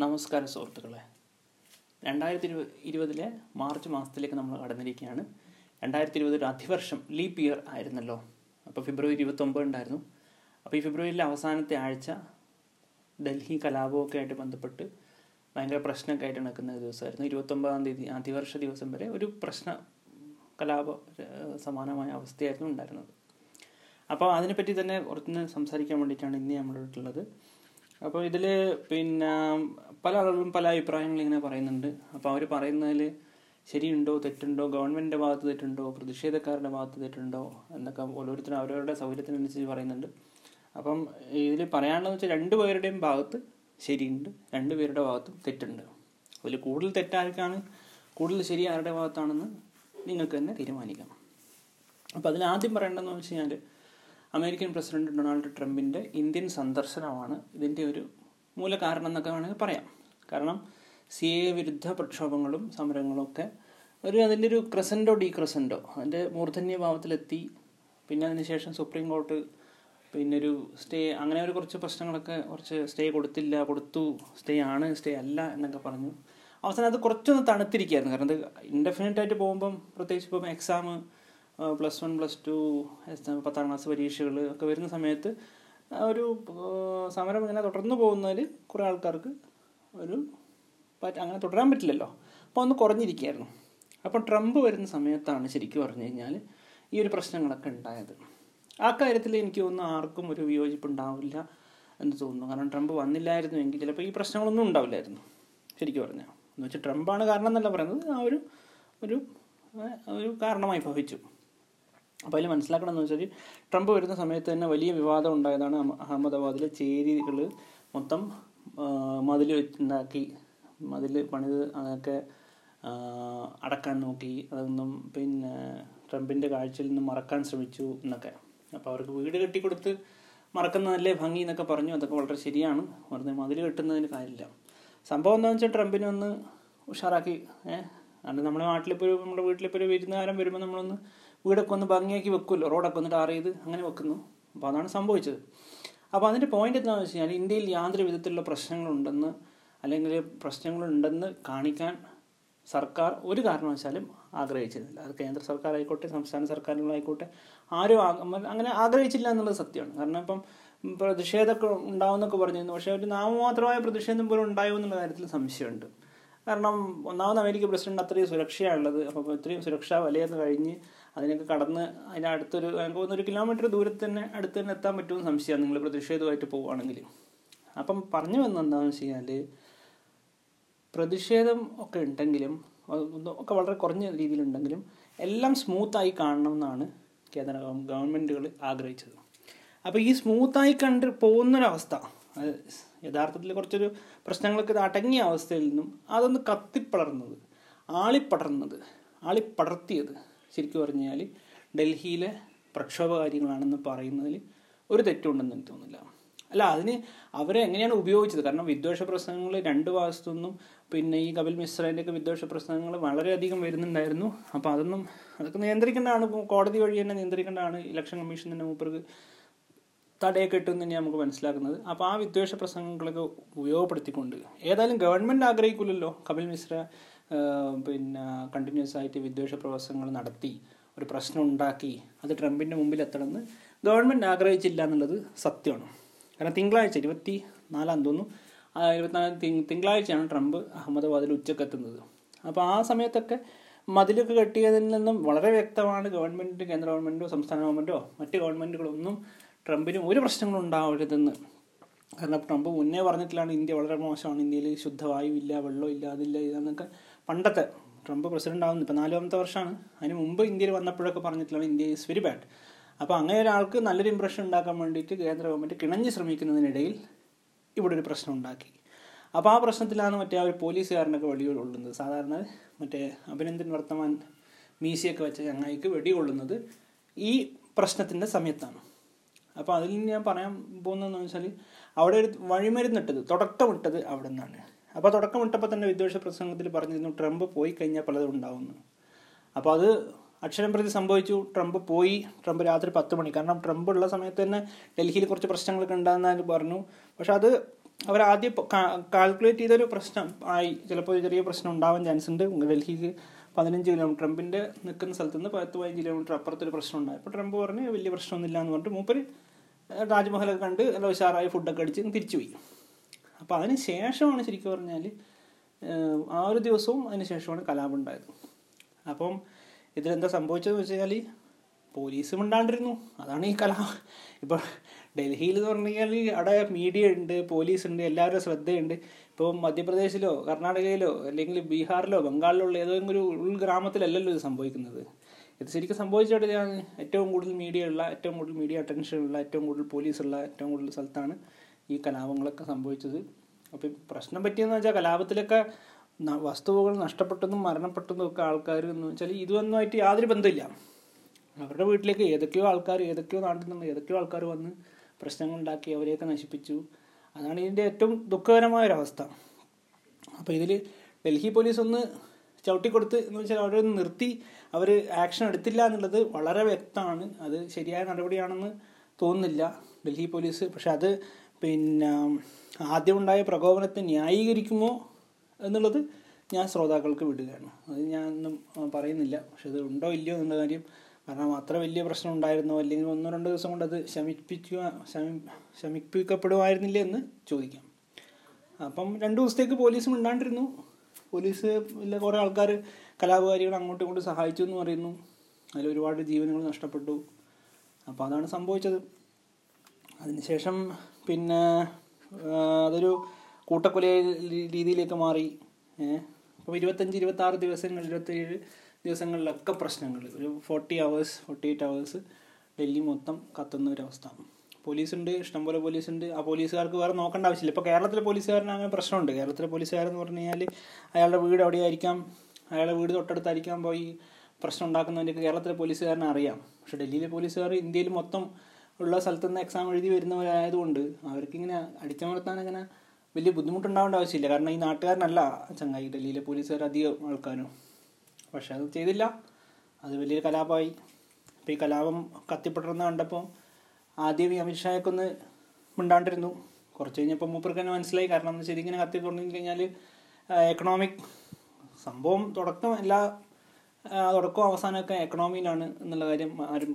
നമസ്കാരം സുഹൃത്തുക്കളെ. രണ്ടായിരത്തി ഇരുപത് ഇരുപതിലെ മാർച്ച് മാസത്തിലേക്ക് നമ്മൾ കടന്നിരിക്കുകയാണ്. രണ്ടായിരത്തി ഒരു അതിവർഷം ലീപ്പ് ഇയർ ആയിരുന്നല്ലോ. അപ്പോൾ ഫെബ്രുവരി ഇരുപത്തൊമ്പത് ഉണ്ടായിരുന്നു. അപ്പോൾ ഈ ഫെബ്രുവരിയിലെ അവസാനത്തെ ആഴ്ച ഡൽഹി കലാപമൊക്കെ ആയിട്ട് ബന്ധപ്പെട്ട് ഭയങ്കര പ്രശ്നമൊക്കെ ആയിട്ട് നടക്കുന്ന ദിവസമായിരുന്നു. ഇരുപത്തൊമ്പതാം തീയതി അധിവർഷ ദിവസം വരെ ഒരു പ്രശ്ന കലാപ സമാനമായ അവസ്ഥയായിരുന്നു ഉണ്ടായിരുന്നത്. അപ്പോൾ അതിനെപ്പറ്റി തന്നെ കുറച്ച് സംസാരിക്കാൻ വേണ്ടിയിട്ടാണ് ഇന്ന് നമ്മളുള്ളത് അപ്പോൾ ഇതിൽ പിന്നെ പല ആളുകളും പല അഭിപ്രായങ്ങൾ ഇങ്ങനെ പറയുന്നുണ്ട്. അപ്പോൾ അവർ പറയുന്നതിൽ ശരിയുണ്ടോ തെറ്റുണ്ടോ ഗവൺമെന്റിന്റെ ഭാഗത്ത് തെറ്റുണ്ടോ പ്രതിഷേധക്കാരുടെ ഭാഗത്ത് തെറ്റുണ്ടോ എന്നൊക്കെ ഓരോരുത്തരും അവരവരുടെ സൗകര്യത്തിനനുസരിച്ച് പറയുന്നുണ്ട്. അപ്പം ഇതിൽ പറയാനുള്ളത് വെച്ചാൽ രണ്ട് പേരുടെയും ഭാഗത്ത് ശരിയുണ്ട് രണ്ട് പേരുടെ ഭാഗത്തും തെറ്റുണ്ട്. അതിൽ കൂടുതൽ തെറ്റാർക്കാണ് കൂടുതൽ ശരി ആരുടെ ഭാഗത്താണെന്ന് നിങ്ങൾക്ക് തന്നെ തീരുമാനിക്കാം. അപ്പോൾ അതിൽ ആദ്യം പറയേണ്ടതെന്ന് വെച്ച് കഴിഞ്ഞാൽ അമേരിക്കൻ പ്രസിഡന്റ് ഡൊണാൾഡ് ട്രംപിന്റെ ഇന്ത്യൻ സന്ദർശനമാണ് ഇതിന്റെ ഒരു മൂല കാരണം എന്നൊക്കെ വേണമെങ്കിൽ പറയാം. കാരണം സി എ വിരുദ്ധ പ്രക്ഷോഭങ്ങളും സമരങ്ങളും ഒക്കെ ഒരു അതിന്റെ ഒരു ക്രസന്റോ ഡീ ക്രസന്റോ അതിന്റെ മൂർധന്യ ഭാവത്തിലെത്തി. പിന്നെ അതിനുശേഷം സുപ്രീം കോർട്ട് പിന്നെ ഒരു സ്റ്റേ അങ്ങനെ ഒരു കുറച്ച് പ്രശ്നങ്ങളൊക്കെ കുറച്ച് സ്റ്റേ കൊടുത്തില്ല കൊടുത്തു സ്റ്റേ ആണ് സ്റ്റേ അല്ല എന്നൊക്കെ പറഞ്ഞു. അവസാനം അത് കുറച്ചൊന്ന് തണുത്തിരിക്കുകയായിരുന്നു. കാരണം അത് ഇൻഡെഫിനറ്റ് ആയിട്ട് പോകുമ്പം പ്രത്യേകിച്ച് ഇപ്പം exam plus one plus two പത്താം ക്ലാസ് പരീക്ഷകൾ ഒക്കെ വരുന്ന സമയത്ത് ഒരു സമരം ഇങ്ങനെ തുടർന്ന് പോകുന്നതിൽ കുറേ ആൾക്കാർക്ക് ഒരു അങ്ങനെ തുടരാൻ പറ്റില്ലല്ലോ. അപ്പോൾ ഒന്ന് കുറഞ്ഞിരിക്കുകയായിരുന്നു അപ്പോൾ ട്രംപ് വരുന്ന സമയത്താണ് ശരിക്കും പറഞ്ഞു കഴിഞ്ഞാൽ ഈ ഒരു പ്രശ്നങ്ങളൊക്കെ ഉണ്ടായത്. ആ കാര്യത്തിൽ എനിക്ക് തോന്നുന്നു ആർക്കും ഒരു വിയോജിപ്പ് ഉണ്ടാവില്ല എന്ന് തോന്നുന്നു. കാരണം ട്രംപ് വന്നില്ലായിരുന്നു എങ്കിൽ ചിലപ്പോൾ ഈ പ്രശ്നങ്ങളൊന്നും ഉണ്ടാവില്ലായിരുന്നു. ശരിക്കും പറഞ്ഞാൽ എന്ന് വെച്ചാൽ ട്രംപാണ് കാരണം എന്നല്ല പറയുന്നത്. ആ ഒരു ഒരു ഒരു കാരണമായി ഭവിച്ചു. അപ്പോൾ അതിൽ മനസ്സിലാക്കണമെന്ന് വെച്ചാൽ ട്രംപ് വരുന്ന സമയത്ത് തന്നെ വലിയ വിവാദം ഉണ്ടായതാണ് അഹമ്മ- അഹമ്മദാബാദിലെ ചേരികൾ മൊത്തം മതിൽ ഉണ്ടാക്കി മതിൽ പണിത് അതൊക്കെ അടക്കാൻ നോക്കി അതൊന്നും പിന്നെ ട്രംപിന്റെ കാഴ്ചയിൽ നിന്ന് മറക്കാൻ ശ്രമിച്ചു എന്നൊക്കെ. അപ്പോൾ അവർക്ക് വീട് കെട്ടിക്കൊടുത്ത് മറക്കുന്നതല്ലേ ഭംഗി എന്നൊക്കെ പറഞ്ഞു. അതൊക്കെ വളരെ ശരിയാണ്. വെറുതെ മതിൽ കെട്ടുന്നതിന് കാര്യമില്ല. സംഭവം എന്താണെന്ന് വെച്ചാൽ ട്രംപിനെ ഒന്ന് ഉഷാറാക്കി ഏഹ് കാരണം നമ്മുടെ നാട്ടിലിപ്പോൾ നമ്മുടെ വീട്ടിലിപ്പോൾ ഒരു വിരുന്നുകാരം വരുമ്പോൾ നമ്മളൊന്ന് വീടൊക്കെ ഒന്ന് ഭംഗിയാക്കി വെക്കുമല്ലോ. റോഡൊക്കെ ഒന്ന് ടാർ ചെയ്ത് അങ്ങനെ വെക്കുന്നു. അപ്പോൾ അതാണ് സംഭവിച്ചത്. അപ്പോൾ അതിന്റെ പോയിന്റ് എന്താണെന്ന് വെച്ച് കഴിഞ്ഞാൽ ഇന്ത്യയിൽ യാതൊരു വിധത്തിലുള്ള പ്രശ്നങ്ങളുണ്ടെന്ന് അല്ലെങ്കിൽ പ്രശ്നങ്ങളുണ്ടെന്ന് കാണിക്കാൻ സർക്കാർ ഒരു കാരണവശാലും ആഗ്രഹിച്ചിരുന്നില്ല. അത് കേന്ദ്ര സർക്കാർ ആയിക്കോട്ടെ സംസ്ഥാന സർക്കാരുകളായിക്കോട്ടെ ആരും അങ്ങനെ ആഗ്രഹിച്ചില്ല എന്നുള്ളത് സത്യമാണ്. കാരണം ഇപ്പം പ്രതിഷേധമൊക്കെ ഉണ്ടാവുമെന്നൊക്കെ പറഞ്ഞിരുന്നു. പക്ഷേ ഒരു നാമമാത്രമായ പ്രതിഷേധം പോലും ഉണ്ടായോ എന്നുള്ള കാര്യത്തിൽ സംശയമുണ്ട്. കാരണം ഒന്നാമത് അമേരിക്ക പ്രസിഡന്റ് അത്രയും സുരക്ഷയാണുള്ളത്. അപ്പോൾ ഇത്രയും സുരക്ഷാ വലയെന്ന് കഴിഞ്ഞ് അതിനൊക്കെ കടന്ന് അതിന്റെ അടുത്തൊരു ഒരു കിലോമീറ്റർ ദൂരത്ത് തന്നെ അടുത്ത് തന്നെ എത്താൻ പറ്റുമെന്ന് സംശയമാണ് നിങ്ങൾ പ്രതിഷേധമായിട്ട് പോവുകയാണെങ്കിൽ. അപ്പം പറഞ്ഞു വന്ന എന്താണെന്ന് വെച്ച് കഴിഞ്ഞാൽ പ്രതിഷേധം ഒക്കെ ഉണ്ടെങ്കിലും ഒക്കെ വളരെ കുറഞ്ഞ രീതിയിലുണ്ടെങ്കിലും എല്ലാം സ്മൂത്തായി കാണണം എന്നാണ് കേന്ദ്ര ഗവൺമെന്റുകൾ ആഗ്രഹിച്ചത്. അപ്പോൾ ഈ സ്മൂത്തായി കണ്ട് പോകുന്നൊരവസ്ഥ യഥാർത്ഥത്തിൽ കുറച്ചൊരു പ്രശ്നങ്ങളൊക്കെ അടങ്ങിയ അവസ്ഥയിൽ നിന്നും അതൊന്ന് കത്തിപ്പടർന്നത് ആളിപ്പടർന്നത് ആളിപ്പടർത്തിയത് ശരിക്കും പറഞ്ഞാൽ ഡൽഹിയിലെ പ്രക്ഷോഭകാരികളാണെന്ന് പറയുന്നതിൽ ഒരു തെറ്റുണ്ടെന്ന് എനിക്ക് തോന്നുന്നില്ല. അല്ല അതിന് അവരെ എങ്ങനെയാണ് ഉപയോഗിച്ചത്? കാരണം വിദ്വേഷ പ്രസംഗങ്ങൾ രണ്ട് ഭാഗത്തുനിന്നും പിന്നെ ഈ കപിൽ മിശ്രേന്റെയൊക്കെ വിദ്വേഷ പ്രസംഗങ്ങൾ വളരെയധികം വരുന്നുണ്ടായിരുന്നു. അപ്പോൾ അതൊന്നും അതൊക്കെ നിയന്ത്രിക്കേണ്ടതാണ്. കോടതി വഴി തന്നെ നിയന്ത്രിക്കേണ്ടതാണ്. ഇലക്ഷൻ കമ്മീഷൻ തന്നെ മൂപ്പർക്ക് തടയൊക്കെ ഇട്ടും തന്നെ നമുക്ക് മനസ്സിലാക്കുന്നത്. അപ്പോൾ ആ വിദ്വേഷ പ്രസംഗങ്ങളൊക്കെ ഉപയോഗപ്പെടുത്തിക്കൊണ്ട് ഏതായാലും ഗവൺമെന്റ് ആഗ്രഹിക്കില്ലല്ലോ കപിൽ മിശ്ര പിന്നെ കണ്ടിന്യൂസ് ആയിട്ട് വിദ്വേഷ പ്രവർത്തനങ്ങൾ നടത്തി ഒരു പ്രശ്നം ഉണ്ടാക്കി അത് ട്രംപിന്റെ മുമ്പിൽ എത്തണമെന്ന് ഗവൺമെന്റ് ആഗ്രഹിച്ചില്ല എന്നുള്ളത് സത്യമാണ്. കാരണം തിങ്കളാഴ്ച ഇരുപത്തി നാലാം തോന്നുന്നു ഇരുപത്തിനാലാം തിങ് തിങ്കളാഴ്ചയാണ് ട്രംപ് അഹമ്മദാബാദിൽ ഉച്ചക്കെത്തുന്നത്. അപ്പോൾ ആ സമയത്തൊക്കെ മതിലൊക്കെ കെട്ടിയതിൽ നിന്നും വളരെ വ്യക്തമാണ് ഗവൺമെന്റ് കേന്ദ്ര ഗവൺമെന്റോ സംസ്ഥാന ഗവൺമെന്റോ മറ്റ് ഗവൺമെന്റുകളൊന്നും ട്രംപിന് ഒരു പ്രശ്നങ്ങളും ഉണ്ടാവരുതെന്ന്. കാരണം ട്രംപ് മുന്നേ പറഞ്ഞിട്ടില്ലാണ് ഇന്ത്യ വളരെ മോശമാണ്. ഇന്ത്യയിൽ ശുദ്ധവായുവില്ല വെള്ളമില്ല അതില്ല ഇതെന്നൊക്കെ പണ്ടത്തെ ട്രംപ് പ്രസിഡന്റ് ആവുന്നു. ഇപ്പം നാലാമത്തെ വർഷമാണ്. അതിന് മുമ്പ് ഇന്ത്യയിൽ വന്നപ്പോഴൊക്കെ പറഞ്ഞിട്ടില്ലാണ് ഇന്ത്യ ഈസ് വെരി ബാഡ് അപ്പോൾ അങ്ങനെ ഒരാൾക്ക് നല്ലൊരു ഇമ്പ്രഷൻ ഉണ്ടാക്കാൻ വേണ്ടിയിട്ട് കേന്ദ്ര ഗവൺമെന്റ് കിണഞ്ഞ് ശ്രമിക്കുന്നതിനിടയിൽ ഇവിടെ ഒരു പ്രശ്നം ഉണ്ടാക്കി. അപ്പോൾ ആ പ്രശ്നത്തിലാണ് മറ്റേ ആ ഒരു പോലീസുകാരനൊക്കെ വെടികൊള്ളുന്നത്. സാധാരണ മറ്റേ അഭിനന്ദൻ വർത്തമാൻ മീശയൊക്കെ വെച്ച ചങ്ങായിക്ക് വെടികൊള്ളുന്നത് ഈ പ്രശ്നത്തിന്റെ സമയത്താണ്. അപ്പോൾ അതിൽ ഞാൻ പറയാൻ പോകുന്നതെന്ന് വെച്ചാൽ അവിടെ ഒരു വഴിമരുന്നിട്ടത് തുടക്കമിട്ടത് അവിടെ നിന്നാണ് അപ്പോൾ തുടക്കമിട്ടപ്പോൾ തന്നെ വിദ്വേഷ പ്രസംഗത്തിൽ പറഞ്ഞിരുന്നു ട്രംപ് പോയി കഴിഞ്ഞാൽ പലതും ഉണ്ടാവുന്നു അപ്പോൾ അത് അക്ഷരം പ്രതി സംഭവിച്ചു ട്രംപ് പോയി ട്രംപ് രാത്രി പത്ത് മണി. കാരണം ട്രംപ് ഉള്ള സമയത്ത് തന്നെ ഡൽഹിയിൽ കുറച്ച് പ്രശ്നങ്ങളൊക്കെ ഉണ്ടാകുന്നതിന് പറഞ്ഞു. പക്ഷെ അത് അവർ ആദ്യം കാൽക്കുലേറ്റ് ചെയ്തൊരു പ്രശ്നം ആയി. ചിലപ്പോൾ ചെറിയ പ്രശ്നം ഉണ്ടാവാൻ ചാൻസ് ഉണ്ട്. ഡൽഹിക്ക് പതിനഞ്ച് കിലോമീറ്റർ. ട്രംപിന്റെ നിൽക്കുന്ന സ്ഥലത്ത് നിന്ന് പത്ത് പതിനഞ്ച് കിലോമീറ്റർ അപ്പുറത്തൊരു പ്രശ്നം ഉണ്ടായി അപ്പോൾ ട്രംപ് പറഞ്ഞ് വലിയ പ്രശ്നമൊന്നുമില്ല എന്ന് പറഞ്ഞിട്ട് മൂപ്പര് താജ്മഹലൊക്കെ കണ്ട് നല്ല ഉഷാറായി ഫുഡൊക്കെ അടിച്ച് തിരിച്ചുപോയി. അപ്പോൾ അതിന് ശേഷമാണ് ശരിക്കും പറഞ്ഞാൽ ആ ഒരു ദിവസവും അതിന് ശേഷമാണ് കലാപം ഉണ്ടായത്. അപ്പം ഇതിലെന്താ സംഭവിച്ചതെന്ന് വെച്ച് കഴിഞ്ഞാൽ പോലീസ് മിണ്ടാണ്ടിരുന്നു. അതാണ് ഈ കലാ ഇപ്പോൾ ഡൽഹിയിൽ എന്ന് പറഞ്ഞു കഴിഞ്ഞാൽ അവിടെ മീഡിയ ഉണ്ട് പോലീസ് ഉണ്ട് എല്ലാവരുടെ ശ്രദ്ധയുണ്ട്. ഇപ്പോൾ മധ്യപ്രദേശിലോ കർണാടകയിലോ അല്ലെങ്കിൽ ബീഹാറിലോ ബംഗാളിലോ ഉള്ള ഏതെങ്കിലും ഒരു ഉൾഗ്രാമത്തിലല്ലല്ലോ ഇത് സംഭവിക്കുന്നത്. ഇത് ശരിക്കും സംഭവിച്ചിടത്താണ് ഏറ്റവും കൂടുതൽ മീഡിയ ഉള്ള ഏറ്റവും കൂടുതൽ മീഡിയ അറ്റൻഷൻ ഉള്ള ഏറ്റവും കൂടുതൽ പോലീസ് ഉള്ള ഏറ്റവും കൂടുതൽ സ്ഥലത്താണ് ഈ കലാപങ്ങളൊക്കെ സംഭവിച്ചത്. അപ്പം പ്രശ്നം പറ്റിയെന്ന് വെച്ചാൽ കലാപത്തിലൊക്കെ വസ്തുവകൾ നഷ്ടപ്പെട്ടതും മരണപ്പെട്ടതും ഒക്കെ ആൾക്കാർ എന്ന് വെച്ചാൽ ഇതൊന്നുമായിട്ട് യാതൊരു ബന്ധമില്ല അവരുടെ വീട്ടിലേക്ക് ഏതൊക്കെയോ ആൾക്കാർ ഏതൊക്കെയോ നാട്ടിൽ നിന്ന് ഏതൊക്കെയോ ആൾക്കാർ വന്ന് പ്രശ്നങ്ങൾ ഉണ്ടാക്കി അവരെയൊക്കെ നശിപ്പിച്ചു. അതാണ് ഇതിന്റെ ഏറ്റവും ദുഃഖകരമായ ഒരവസ്ഥ അപ്പോൾ ഇതിൽ ഡൽഹി പോലീസ് ഒന്ന് ചവിട്ടിക്കൊടുത്ത് എന്ന് വെച്ചാൽ അവരൊന്ന് നിർത്തി അവർ ആക്ഷൻ എടുത്തില്ല എന്നുള്ളത് വളരെ വ്യക്തമാണ്. അത് ശരിയായ നടപടിയാണെന്ന് തോന്നുന്നില്ല ഡൽഹി പോലീസ്. പക്ഷെ അത് പിന്നെ ആദ്യമുണ്ടായ പ്രകോപനത്തെ ന്യായീകരിക്കുമോ എന്നുള്ളത് ഞാൻ ശ്രോതാക്കൾക്ക് വിടുകയാണ്. അത് ഞാനൊന്നും പറയുന്നില്ല. പക്ഷെ അത് ഉണ്ടോ ഇല്ലയോ എന്നുള്ള കാര്യം കാരണം അത്ര വലിയ പ്രശ്നം ഉണ്ടായിരുന്നോ അല്ലെങ്കിൽ ഒന്നോ രണ്ടോ ദിവസം കൊണ്ട് അത് ശമിപ്പിക്കുക ശമി ശമിപ്പിക്കപ്പെടുമായിരുന്നില്ല എന്ന് ചോദിക്കാം. അപ്പം രണ്ട് ദിവസത്തേക്ക് പോലീസ് മിണ്ടാണ്ടിരുന്നു. പോലീസ് ഇല്ല കുറേ ആൾക്കാർ കലാപകാരികൾ അങ്ങോട്ടും ഇങ്ങോട്ടും സഹായിച്ചു എന്ന് പറയുന്നു. അതിൽ ഒരുപാട് ജീവനുകൾ നഷ്ടപ്പെട്ടു. അപ്പോൾ അതാണ് സംഭവിച്ചത്. അതിനുശേഷം പിന്നെ അതൊരു കൂട്ടക്കൊല രീതിയിലേക്ക് മാറി. അപ്പോൾ ഇരുപത്തഞ്ച് ഇരുപത്താറ് ദിവസങ്ങൾ ഇരുപത്തേഴ് ദിവസങ്ങളിലൊക്കെ പ്രശ്നങ്ങൾ ഒരു forty hours forty eight hours Delhi മൊത്തം കത്തുന്ന ഒരവസ്ഥ. പോലീസുണ്ട് ഇഷ്ടംപോലെ പോലീസുണ്ട്. ആ പോലീസുകാർക്ക് വേറെ നോക്കേണ്ട ആവശ്യമില്ല. ഇപ്പോൾ കേരളത്തിലെ പോലീസുകാരന് അങ്ങനെ പ്രശ്നമുണ്ട്. കേരളത്തിലെ പോലീസുകാരെന്ന് പറഞ്ഞു കഴിഞ്ഞാൽ അയാളുടെ വീട് എവിടെയായിരിക്കാം? അയാളുടെ വീട് തൊട്ടടുത്തായിരിക്കാം പോയി പ്രശ്നം ഉണ്ടാക്കുന്നതിന്റെ കേരളത്തിലെ പോലീസുകാരനെ അറിയാം. പക്ഷെ ഡൽഹിയിലെ പോലീസുകാർ ഇന്ത്യയിൽ മൊത്തം ഉള്ള സ്ഥലത്തു നിന്ന് എക്സാം എഴുതി വരുന്നവരായതുകൊണ്ട് അവർക്കിങ്ങനെ അടിച്ചമർത്താൻ അങ്ങനെ വലിയ ബുദ്ധിമുട്ടുണ്ടാവേണ്ട ആവശ്യമില്ല. കാരണം ഈ നാട്ടുകാരനല്ല ചങ്ങായി. ഡൽഹിയിലെ പോലീസുകാർ അധികം ആൾക്കാരും. പക്ഷെ അത് ചെയ്തില്ല. അത് വലിയൊരു കലാപമായി. അപ്പോൾ ഈ കലാപം കത്തിപ്പെടർന്ന് കണ്ടപ്പോൾ ആദ്യം ഈ അമിത്ഷായൊക്കെ ഒന്ന് മിണ്ടാണ്ടിരുന്നു. കുറച്ച് കഴിഞ്ഞപ്പോൾ മൂപ്പർക്ക് തന്നെ മനസ്സിലായി. കാരണം ശരിക്കും കത്തി തുടങ്ങി കഴിഞ്ഞാൽ എക്കണോമിക് സംഭവം തുടക്കം എല്ലാ തുടക്കവും അവസാനമൊക്കെ എക്കണോമിയിലാണ് എന്നുള്ള കാര്യം ആരും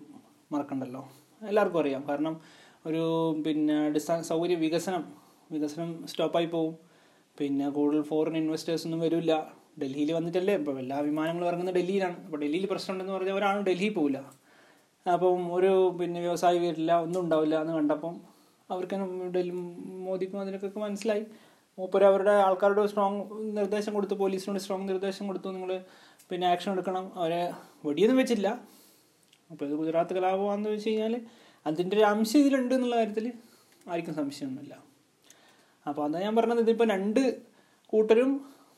മറക്കണ്ടല്ലോ. എല്ലാവർക്കും അറിയാം. കാരണം ഒരു പിന്നെ അടിസ്ഥാന സൗകര്യ വികസനം വികസനം സ്റ്റോപ്പായി പോവും. പിന്നെ കൂടുതൽ ഫോറിൻ ഇൻവെസ്റ്റേഴ്സ് ഒന്നും വരില്ല. ഡൽഹിയിൽ വന്നിട്ടല്ലേ? ഇപ്പോൾ എല്ലാ വിമാനങ്ങളും ഇറങ്ങുന്നത് ഡൽഹിയിലാണ്. അപ്പോൾ ഡൽഹിയിൽ പ്രശ്നമുണ്ടെന്ന് പറഞ്ഞാൽ ഒരാളും ഡൽഹിയിൽ പോവില്ല. അപ്പം ഒരു പിന്നെ വ്യവസായി വരില്ല ഒന്നും ഉണ്ടാവില്ല എന്ന് കണ്ടപ്പം അവർക്ക് ഡൽഹി മോദിക്കും അതിനൊക്കെ മനസ്സിലായി. മൂപ്പര് അവരുടെ ആൾക്കാരുടെ സ്ട്രോങ് നിർദ്ദേശം കൊടുത്തു പോലീസിനോട് സ്ട്രോങ് നിർദ്ദേശം കൊടുത്തു. നിങ്ങൾ പിന്നെ ആക്ഷൻ എടുക്കണം. അവരെ വെടിയൊന്നും വെച്ചില്ല അപ്പോൾ ഇത് ഗുജറാത്ത് കലാപമാണെന്ന് വെച്ച് കഴിഞ്ഞാൽ അതിന്റെ ഒരു അംശം ഇതിലുണ്ട് എന്നുള്ള കാര്യത്തിൽ ആർക്കും സംശയമൊന്നുമില്ല. അപ്പോൾ അതാണ് ഞാൻ പറഞ്ഞത്. ഇതിപ്പോൾ രണ്ട് കൂട്ടരും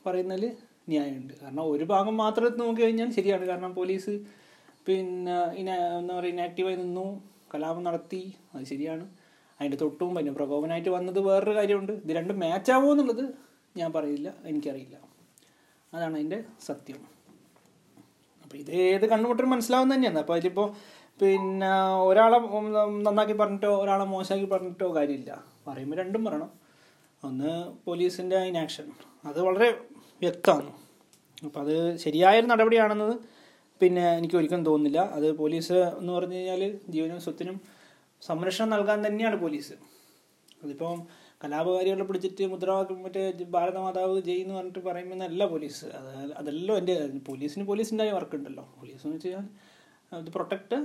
പറയുന്നതിൽ ന്യായമുണ്ട്. കാരണം ഒരു ഭാഗം മാത്രം എടുത്ത് നോക്കി കഴിഞ്ഞാൽ ശരിയാണ്. കാരണം പോലീസ് പിന്നെ ഇന എന്താ പറയുക ഇനാക്റ്റീവായി നിന്നു കലാപം നടത്തി അത് ശരിയാണ്. അതിന്റെ തൊട്ടും പിന്നെ പ്രകോപനമായിട്ട് വന്നത് വേറൊരു കാര്യമുണ്ട്. ഇത് രണ്ടും മാച്ച് ആവുമോ എന്നുള്ളത് ഞാൻ പറയില്ല എനിക്കറിയില്ല. അതാണ് അതിന്റെ സത്യം. അപ്പോൾ ഇത് ഏത് കണ്ണുമുട്ടലും മനസ്സിലാവുന്ന തന്നെയാണ്. അപ്പോൾ അതിലിപ്പോൾ പിന്നെ ഒരാളെ നന്നാക്കി പറഞ്ഞിട്ടോ ഒരാളെ മോശമാക്കി പറഞ്ഞിട്ടോ കാര്യമില്ല. പറയുമ്പോൾ രണ്ടും പറയണം. ഒന്ന് പോലീസിന്റെ ഇനാക്ഷൻ. അത് വളരെ വ്യക്തമാണ് അപ്പോൾ അത് ശരിയായൊരു നടപടിയാണെന്നത് പിന്നെ എനിക്ക് ഒരിക്കലും തോന്നുന്നില്ല. അത് പോലീസ് എന്ന് പറഞ്ഞു കഴിഞ്ഞാൽ ജീവനും സ്വത്തിനും സംരക്ഷണം നൽകാൻ തന്നെയാണ് പോലീസ്. അതിപ്പം കലാപകാരികളെ പിടിച്ചിട്ട് മുദ്രാവാക്യം മറ്റേ ഭാരതമാതാവ് ജയ് എന്ന് പറഞ്ഞിട്ട് പറയുമെന്നല്ല പോലീസ്. അത് അതെല്ലാം എന്റെ പോലീസിന് വർക്ക് ഉണ്ടല്ലോ. പോലീസ് എന്ന് വെച്ച് കഴിഞ്ഞാൽ അത് പ്രൊട്ടക്ട്